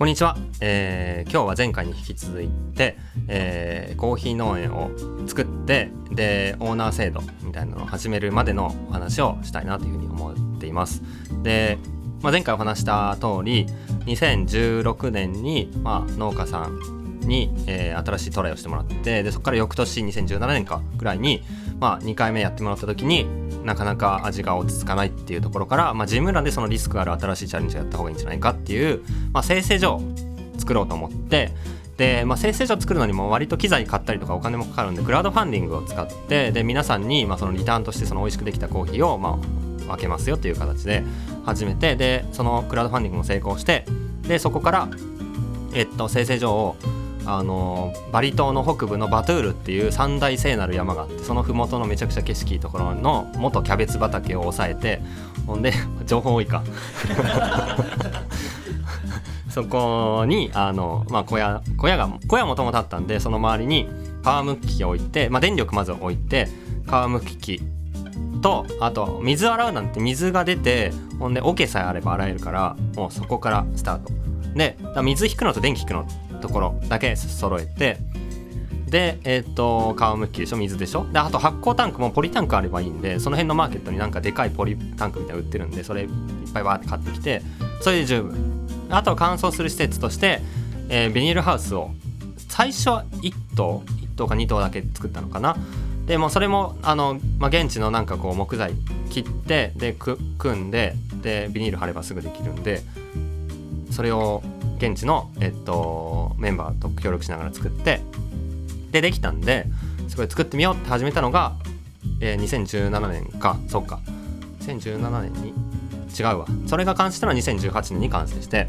こんにちは、えー今日は前回に引き続いて、えーコーヒー農園を作ってでオーナー制度みたいなのを始めるまでのお話をしたいなというふうに思っています。で、まあ、前回お話した通り2016年に、まあ、農家さんに、えー新しいトライをしてもらってでそこから翌年2017年かぐらいに、まあ、2回目やってもらった時になかなか味が落ち着かないっていうところから、まあ、自分らでそのリスクがある新しいチャレンジをやった方がいいんじゃないかっていう、まあ、生成所を作ろうと思ってで、まあ、生成所を作るのにも割と機材買ったりとかお金もかかるんでクラウドファンディングを使ってで皆さんにまあそのリターンとしてその美味しくできたコーヒーをまあ分けますよっていう形で始めてでそのクラウドファンディングも成功してでそこから、えっと、生成所をあのバリ島の北部のバトゥールっていう三大聖なる山があってその麓のめちゃくちゃ景色いいところの元キャベツ畑を抑えてほんで情報多いか。そこにあの、まあ、小屋小屋が小屋もともとあったんでその周りに皮むき器を置いて、まあ、電力まず置いて皮むき器とあと水洗うなんて水が出てほんで桶さえあれば洗えるからもうそこからスタート。で水引くのと電気引くのところだけ揃えてでえっ、と皮むきでしょ水でしょ？であと発酵タンクもポリタンクあればいいんでその辺のマーケットになんかでかいポリタンクみたいな売ってるんでそれいっぱいバーって買ってきてそれで十分。あと乾燥する施設として、えービニールハウスを最初は1棟1棟か2棟だけ作ったのかな。でもそれもあの、まあ、現地のなんかこう木材切ってでく組んででビニール貼ればすぐできるんでそれを現地の、えっと、メンバーと協力しながら作ってでできたんですごい作ってみようって始めたのが、えー2017年か。そっか。2017年に？違うわ。それが完成したのは2018年に完成して。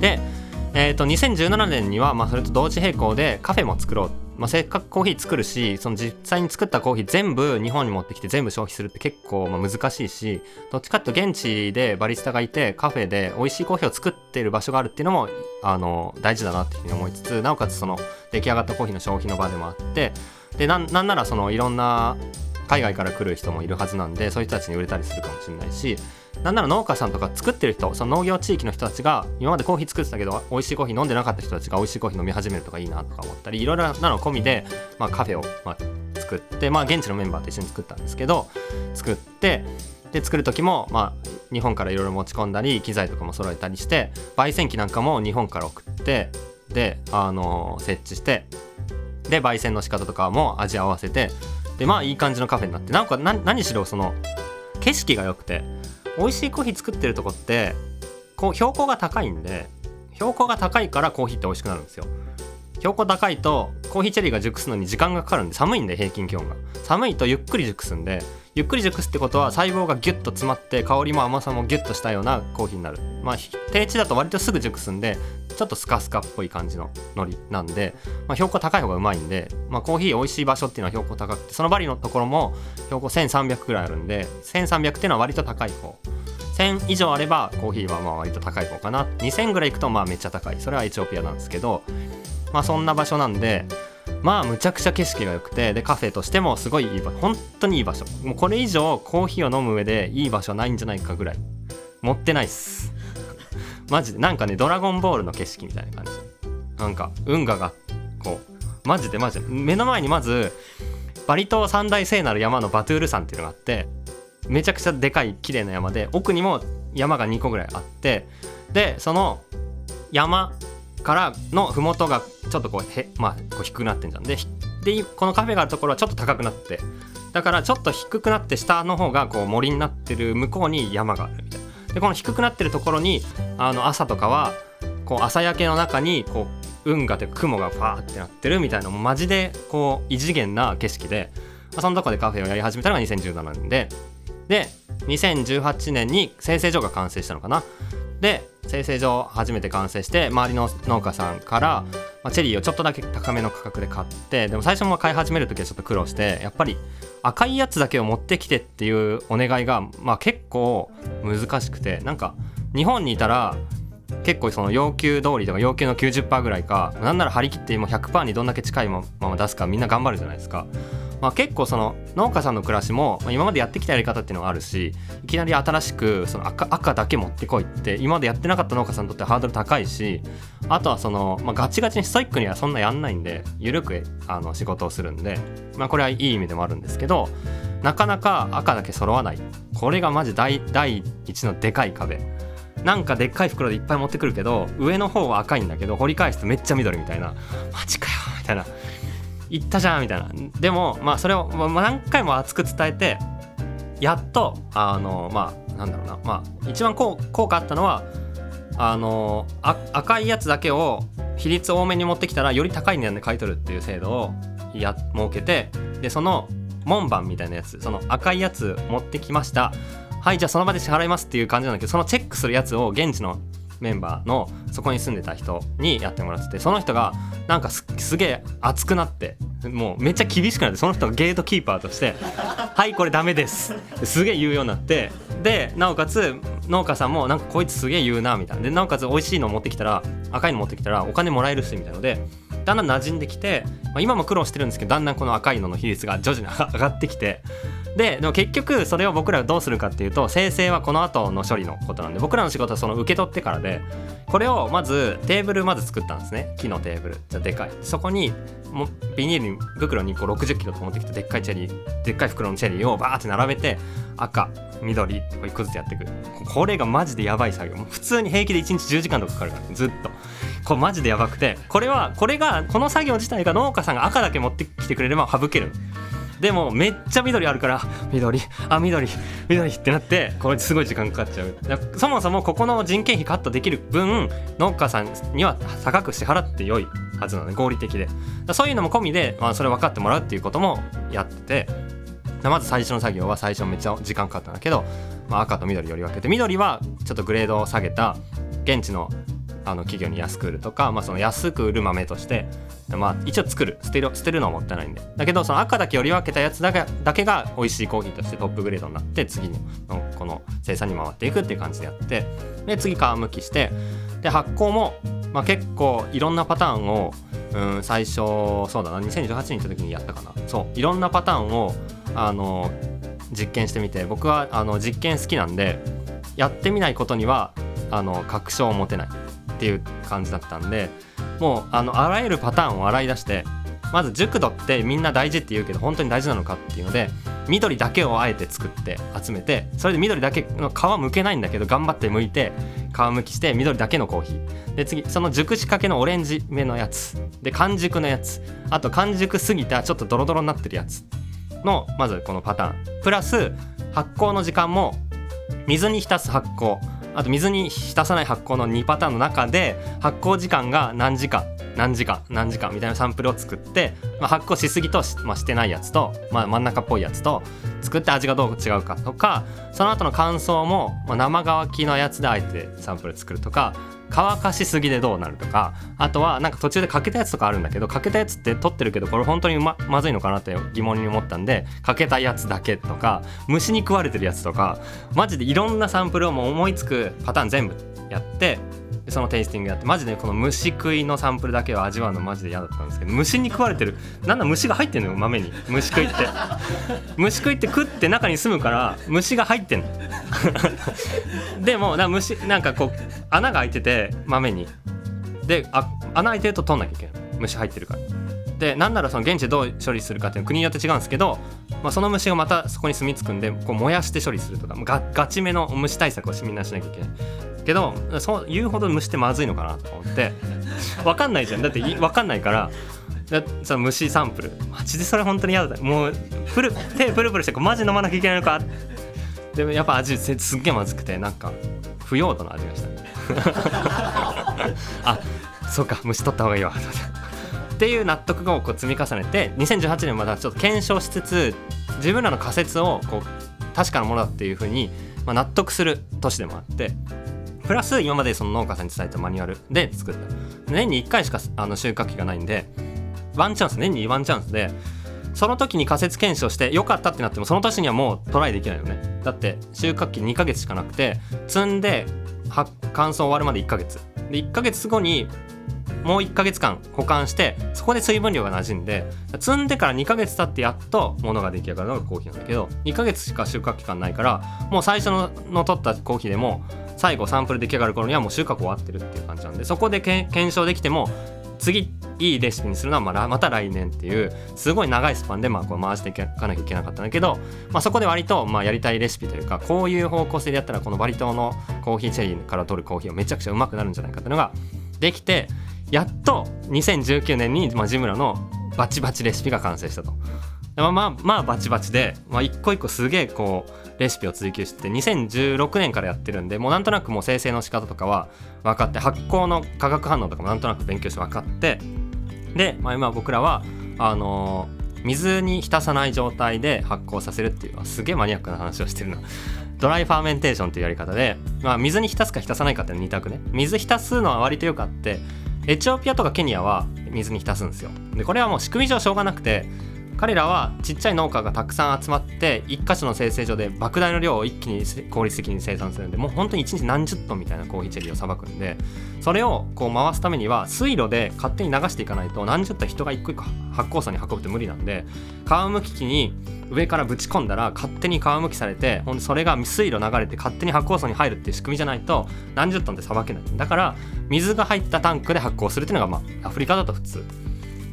で、えー、と2017年には、まあ、それと同時並行でカフェも作ろうっ、まあ、せっかくコーヒー作るしその実際に作ったコーヒー全部日本に持ってきて全部消費するって結構まあ難しいしどっちかっていうと現地でバリスタがいてカフェで美味しいコーヒーを作っている場所があるっていうのもあの大事だなっていうふうに思いつつなおかつその出来上がったコーヒーの消費の場でもあってでななんならそのいろんな海外から来る人もいるはずなんでそういう人たちに売れたりするかもしれないしなんなら農家さんとか作ってる人その農業地域の人たちが今までコーヒー作ってたけど美味しいコーヒー飲んでなかった人たちが美味しいコーヒー飲み始めるとかいいなとか思ったりいろいろなの込みで、まあ、カフェを、まあ、作って、まあ、現地のメンバーと一緒に作ったんですけど作ってで作る時も、まあ、日本からいろいろ持ち込んだり機材とかも揃えたりして焙煎機なんかも日本から送ってで、あの設置してで焙煎の仕方とかも味合わせてでまあいい感じのカフェになってなんか何何しろその景色が良くて美味しいコーヒー作ってるとこってこう標高が高いんで標高が高いからコーヒーって美味しくなるんですよ。標高高いとコーヒーチェリーが熟すのに時間がかかるんで寒いんで平均気温が。寒いとゆっくり熟すんでゆっくり熟すってことは細胞がギュッと詰まって香りも甘さもギュッとしたようなコーヒーになる。まあ低地だと割とすぐ熟すんでちょっとスカスカっぽい感じの海苔なんで、まあ、標高高い方がうまいんで、まあ、コーヒー美味しい場所っていうのは標高高くてそのバリのところも標高1300くらいあるんで1300っていうのは割と高い方。1000以上あればコーヒーはまあ割と高い方かな。2000ぐらい行くとまあめっちゃ高い。それはエチオピアなんですけどまあそんな場所なんでまあむちゃくちゃ景色が良くてでカフェとしてもすごいいい場所。本当にいい場所。もうこれ以上コーヒーを飲む上でいい場所はないんじゃないかぐらい。持ってないっす。マジでなんかねドラゴンボールの景色みたいな感じ。なんか運河がこうマジでマジで。目の前にまずバリ島三大聖なる山のバトゥール山っていうのがあってめちゃくちゃでかい綺麗な山で奥にも山が2個ぐらいあってでその山からの麓がちょっとこうへ、まあ、こう低くなってんじゃん。ででこのカフェがあるところはちょっと高くなって。だからちょっと低くなって下の方がこう森になってる向こうに山があるみたいな。でこの低くなってるところにあの朝とかはこう朝焼けの中にこう運河というか雲がファーってなってるみたいなもうマジでこう異次元な景色で、まあ、そのとこでカフェをやり始めたのが2017年でで2018年に生成所が完成したのかな。で生成所初めて完成して周りの農家さんから、まあ、チェリーをちょっとだけ高めの価格で買ってでも最初も買い始める時はちょっと苦労してやっぱり赤いやつだけを持ってきてっていうお願いが、まあ、結構難しくてなんか日本にいたら結構その要求通りとか要求の90%ぐらいかなんなら張り切ってもう100%にどんだけ近いまま出すかみんな頑張るじゃないですか、まあ、結構その農家さんの暮らしも、今までやってきたやり方っていうのがあるしいきなり新しくその赤赤だけ持ってこいって今までやってなかった農家さんにとってハードル高いしあとはその、まあ、ガチガチにストイックにはそんなやんないんで緩くあの仕事をするんで、まあ、これはいい意味でもあるんですけどなかなか赤だけ揃わない。これがマジ第第一のでかい壁。なんかでっかい袋でいっぱい持ってくるけど上の方は赤いんだけど掘り返すとめっちゃ緑みたいな。マジかよみたいな。行ったじゃんみたいな。でもまあそれを、まあ、何回も熱く伝えてやっとあのまあなんだろうな。まあ一番効果あったのはあの赤いやつだけを比率多めに持ってきたらより高い値段で買い取るっていう制度をや設けてでその門番みたいなやつ。その赤いやつ持ってきました。はいじゃあその場で支払いますっていう感じなんだけどそのチェックするやつを現地のメンバーのそこに住んでた人にやってもらっててその人がなんかすげえ熱くなってもうめっちゃ厳しくなってその人がゲートキーパーとして「はいこれダメです」すげえ言うようになってでなおかつ農家さんもなんかこいつすげえ言うなみたいな。でなおかつ美味しいの持ってきたら赤いの持ってきたらお金もらえるしみたいなのでだんだん馴染んできて、まあ、今も苦労してるんですけどだんだんこの赤いのの比率が徐々に上がってきてででも結局それを僕らはどうするかっていうと生成はこの後の処理のことなんで僕らの仕事はその受け取ってからでこれをまずテーブルまず作ったんですね。木のテーブル。じゃでかい。そこにもビニール袋にこう60キロと持ってきたでっかいチェリーでっかい袋のチェリーをバーって並べて赤緑こう一個ずつやっていく。これがマジでやばい作業。普通に平気で1日10時間とかかかるから、ね、ずっと。これマジでやばくてこれはこれがこの作業自体が農家さんが赤だけ持ってきてくれれば省ける。でもめっちゃ緑あるから緑あ緑緑ってなってこれすごい時間かかっちゃう。そもそもここの人件費カットできる分農家さんには高く支払って良いはずなので合理的で。そういうのも込みで、まあ、それ分かってもらうっていうこともやってて。まず最初の作業は最初めっちゃ時間かかったんだけど、まあ、赤と緑より分けて緑はちょっとグレードを下げた現地のあの企業に安く売るとか、まあ、その安く売る豆として、まあ、一応作る。捨てる捨てるのはもったいないんで。だけどその赤だけより分けたやつだけだけが美味しいコーヒーとしてトップグレードになって次のこの生産に回っていくっていう感じでやってで次皮むきしてで発酵も、まあ、結構いろんなパターンを、うん、最初そうだな2018年行った時にやったかな。そういろんなパターンをあの実験してみて僕はあの実験好きなんでやってみないことにはあの確証を持てない。っていう感じだったんでもうあのあらゆるパターンを洗い出してまず熟度ってみんな大事って言うけど本当に大事なのかっていうので緑だけをあえて作って集めてそれで緑だけの皮むけないんだけど頑張って剥いて皮むきして緑だけのコーヒー。で次その熟しかけのオレンジ目のやつ。で完熟のやつ。あと完熟すぎたちょっとドロドロになってるやつ。のまずこのパターン。プラス発酵の時間も水に浸す発酵。あと水に浸さない発酵の2パターンの中で発酵時間が何時間何時間何時間みたいなサンプルを作って、まあ、発酵しすぎとし,、まあ、してないやつと、まあ、真ん中っぽいやつと作って味がどう違うかとかその後の乾燥も、まあ、生乾きのやつであえてサンプル作るとか乾かしすぎでどうなるとかあとはなんか途中で欠けたやつとかあるんだけど欠けたやつって取ってるけどこれ本当にままずいのかなって疑問に思ったんで欠けたやつだけとか虫に食われてるやつとかマジでいろんなサンプルをもう思いつくパターン全部やってそのテイスティングやってマジでこの虫食いのサンプルだけを味わうのマジで嫌だったんですけど虫に食われてる。なんだ虫が入ってんのよ豆に。虫食いって。虫食いって食って中に住むから虫が入ってんの。でもな虫なんかこう穴が開いてて豆に。であ穴開いてると取んなきゃいけない。虫入ってるからでなんならその現地でどう処理するかっていうの国によって違うんですけど、まあ、その虫がまたそこに住み着くんでこう燃やして処理するとかガガチめの虫対策をみんなしなきゃいけない。けどそう言うほど虫ってまずいのかなと思って分かんないじゃん。だって分かんないからその虫サンプル。マジでそれ本当に嫌だ。もうプル手プルプルしてマジ飲まなきゃいけないのか。でもやっぱ味すっげえまずくてなんか腐葉土の味がした。あそうか虫取った方がいいわ。っていう納得をこう積み重ねて2018年まだちょっと検証しつつ自分らの仮説をこう確かなものだっていうふうに、まあ、納得する年でもあってプラス今までその農家さんに伝えたマニュアルで作った。年に1回しかあの収穫期がないんでワンチャンス年にワンチャンスでその時に仮説検証して良かったってなってもその年にはもうトライできないよね。だって収穫期2ヶ月しかなくて積んで乾燥終わるまで1ヶ月。で1ヶ月後にもう1ヶ月間保管してそこで水分量が馴染んで積んでから2ヶ月経ってやっと物が出来上がるのがコーヒーなんだけど2ヶ月しか収穫期間ないからもう最初のの取ったコーヒーでも最後サンプル出来上がる頃にはもう収穫終わってるっていう感じなんでそこで検証できても次いいレシピにするのはまあまた来年っていうすごい長いスパンでまあこう回していかなきゃいけなかったんだけど、まあ、そこで割とまあやりたいレシピというかこういう方向性でやったらこのバリ島のコーヒーチェリーから取るコーヒーはめちゃくちゃうまくなるんじゃないかっていうのができてやっと2019年にまあジムラのバチバチレシピが完成したと。まあまあまあバチバチで、まあ、一個一個すげえこうレシピを追求して2016年からやってるんでもうなんとなくもう生成の仕方とかは分かって発酵の化学反応とかもなんとなく勉強して分かってで、まあ、今僕らはあのー、水に浸さない状態で発酵させるっていうすげえマニアックな話をしてるな dry fermentation っていうやり方で、まあ、水に浸すか浸さないかっていうの2択ね水浸すのは割とよくあってエチオピアとかケニアは水に浸すんですよ。でこれはもう仕組み上しょうがなくて彼らはちっちゃい農家がたくさん集まって1箇所の精製所で莫大な量を一気に効率的に生産するんでもう本当に1日何十トンみたいなコーヒーチェリーをさばくんでそれをこう回すためには水路で勝手に流していかないと何十トン人が一個一個発酵槽に運ぶって無理なんで皮むき機に上からぶち込んだら勝手に皮むきされてほんでそれが水路流れて勝手に発酵槽に入るっていう仕組みじゃないと何十トンでさばけない。だから水が入ったタンクで発酵するっていうのがまあアフリカだと普通。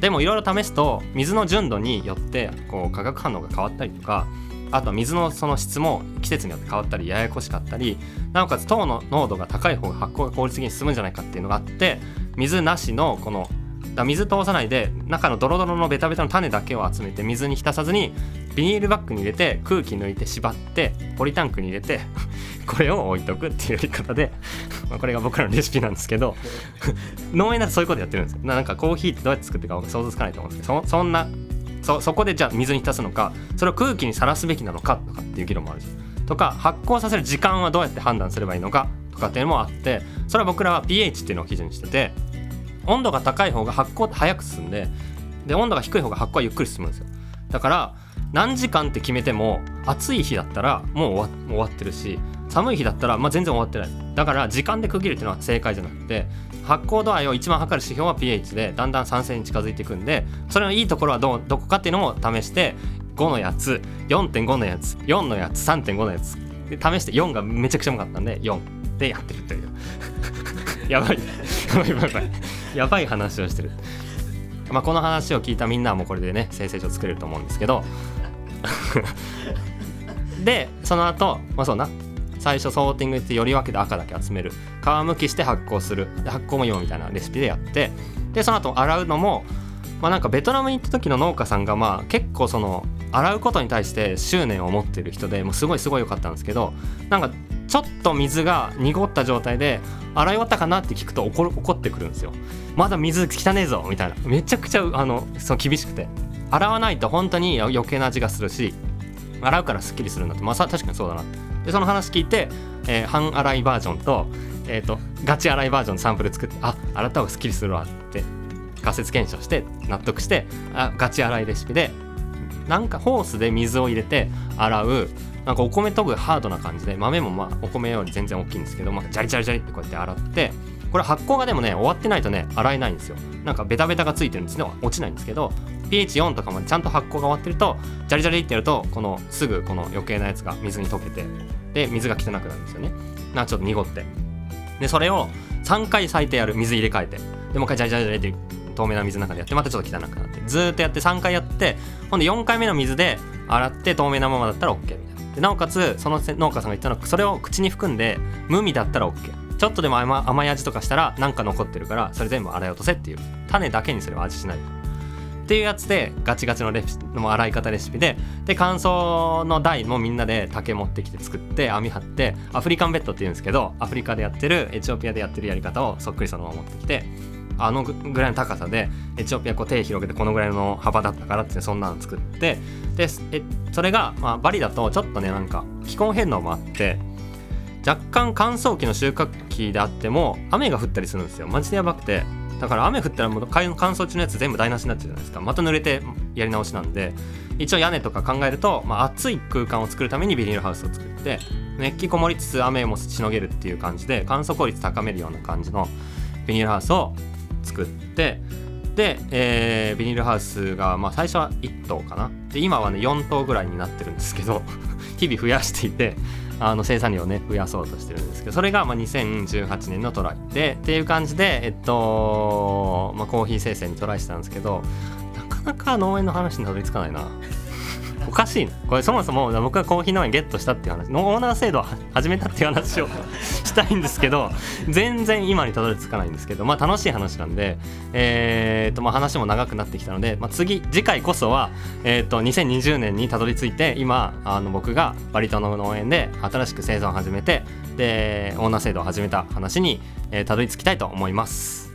でもいろいろ試すと水の純度によってこう化学反応が変わったりとかあとは水のその質も季節によって変わったりややこしかったりなおかつ糖の濃度が高い方が発酵が効率的に進むんじゃないかっていうのがあって水なしのこのだ水通さないで中のドロドロのベタベタの種だけを集めて水に浸さずにビニールバッグに入れて空気抜いて縛ってポリタンクに入れて これを置いとくっていうやり方で まこれが僕らのレシピなんですけど 農園だとそういうことやってるんですよ。なんかコーヒーってどうやって作ってるか想像つかない。と思うんですけどそんなそそこでじゃあ水に浸すのかそれを空気にさらすべきなのかとかっていう議論もあるじゃんとか発酵させる時間はどうやって判断すればいいのかとかっていうのもあってそれは僕らは pH っていうのを基準にしてて温度が高い方が発酵って早く進んでで温度が低い方が発酵はゆっくり進むんですよ。だから何時間って決めても暑い日だったらもう終わ終わってるし寒い日だったら、まあ、全然終わってない。だから時間で区切るっていうのは正解じゃなくて発酵度合いを一番測る指標は pH でだんだん酸性に近づいていくんでそれのいいところはどどこかっていうのも試して5のやつ4.5のやつ4のやつ3.5のやつで試して4がめちゃくちゃうまかったんで4でやってるという。やばい。やばいやばい。やばい話をしてる。まあこの話を聞いたみんなはもうこれでね生成書作れると思うんですけど。でその後まあそうな。最初ソーティングってより分けて赤だけ集める。皮むきして発酵する。発酵も今みたいなレシピでやって。でその後洗うのもまあなんかベトナムに行った時の農家さんがまあ結構その洗うことに対して執念を持ってる人でもうすごいすごい良かったんですけど。なんかちょっと水が濁った状態で洗い終わったかなって聞くと怒怒ってくるんですよ。まだ水汚ねえぞみたいな。めちゃくちゃあのそう厳しくて。洗わないと本当に余計な味がするし洗うからすっきりするんだって。まあ確かにそうだな。でその話聞いて、えー、半洗いバージョンと,、えーと、ガチ洗いバージョンサンプル作ってあ洗った方がすっきりするわって仮説検証して納得してあガチ洗いレシピでなんかホースで水を入れて洗うなんかお米研ぐハードな感じで豆もまあお米より全然大きいんですけど、まあ、ジャリジャリジャリってこうやって洗ってこれ発酵がでもね終わってないとね洗えないんですよ。なんかベタベタがついてるんですね。落ちないんですけど pH4 とかまでちゃんと発酵が終わってるとジャリジャリってやるとこのすぐこの余計なやつが水に溶けてで水が汚くなるんですよね。なんかちょっと濁って。でそれを3回最低やる水入れ替えてでもう一回ジャリジャリジャリって透明な水の中でやってまたちょっと汚くなってずっとやって3回やってほんで4回目の水で洗って透明なままだったら OK みたいな。でなおかつその農家さんが言ったのはそれを口に含んで無味だったら OK ちょっとでも甘甘い味とかしたらなんか残ってるからそれ全部洗い落とせっていう。種だけにすれば味しないっていうやつでガチガチのレシピの洗い方レシピでで乾燥の台もみんなで竹持ってきて作って網張ってアフリカンベッドっていうんですけどアフリカでやってるエチオピアでやってるやり方をそっくりそのまま持ってきてあのぐらいの高さでエチオピアこう手広げてこのぐらいの幅だったからってそんなの作ってでえそれが、まあ、バリだとちょっとねなんか気候変動もあって若干乾燥機の収穫期であっても雨が降ったりするんですよ。マジでやばくて。だから雨降ったらもう乾燥中のやつ全部台無しになっちゃうじゃないですか。また濡れてやり直しなんで。一応屋根とか考えると、まあ、暑い空間を作るためにビニールハウスを作って熱気こもりつつ雨もしのげるっていう感じで乾燥効率高めるような感じのビニールハウスを作ってで、えービニールハウスが、まあ、最初は1棟かなで今はね4棟ぐらいになってるんですけど 日々増やしていてあの生産量をね増やそうとしてるんですけどそれがまあ2018年のトライでっていう感じでえっと、まあ、コーヒー生成にトライしたんですけどなかなか農園の話にたどり着かないな。おかしいなこれそもそも僕がコーヒー農園ゲットしたっていう話のオーナー制度を始めたっていう話を したいんですけど全然今にたどり着かないんですけどまあ楽しい話なんでえー、とまあ話も長くなってきたので、まあ、次次回こそは、えー、と2020年にたどり着いて今あの僕がバリ島の農園で新しく生産を始めてでオーナー制度を始めた話に、えーたどり着きたいと思います。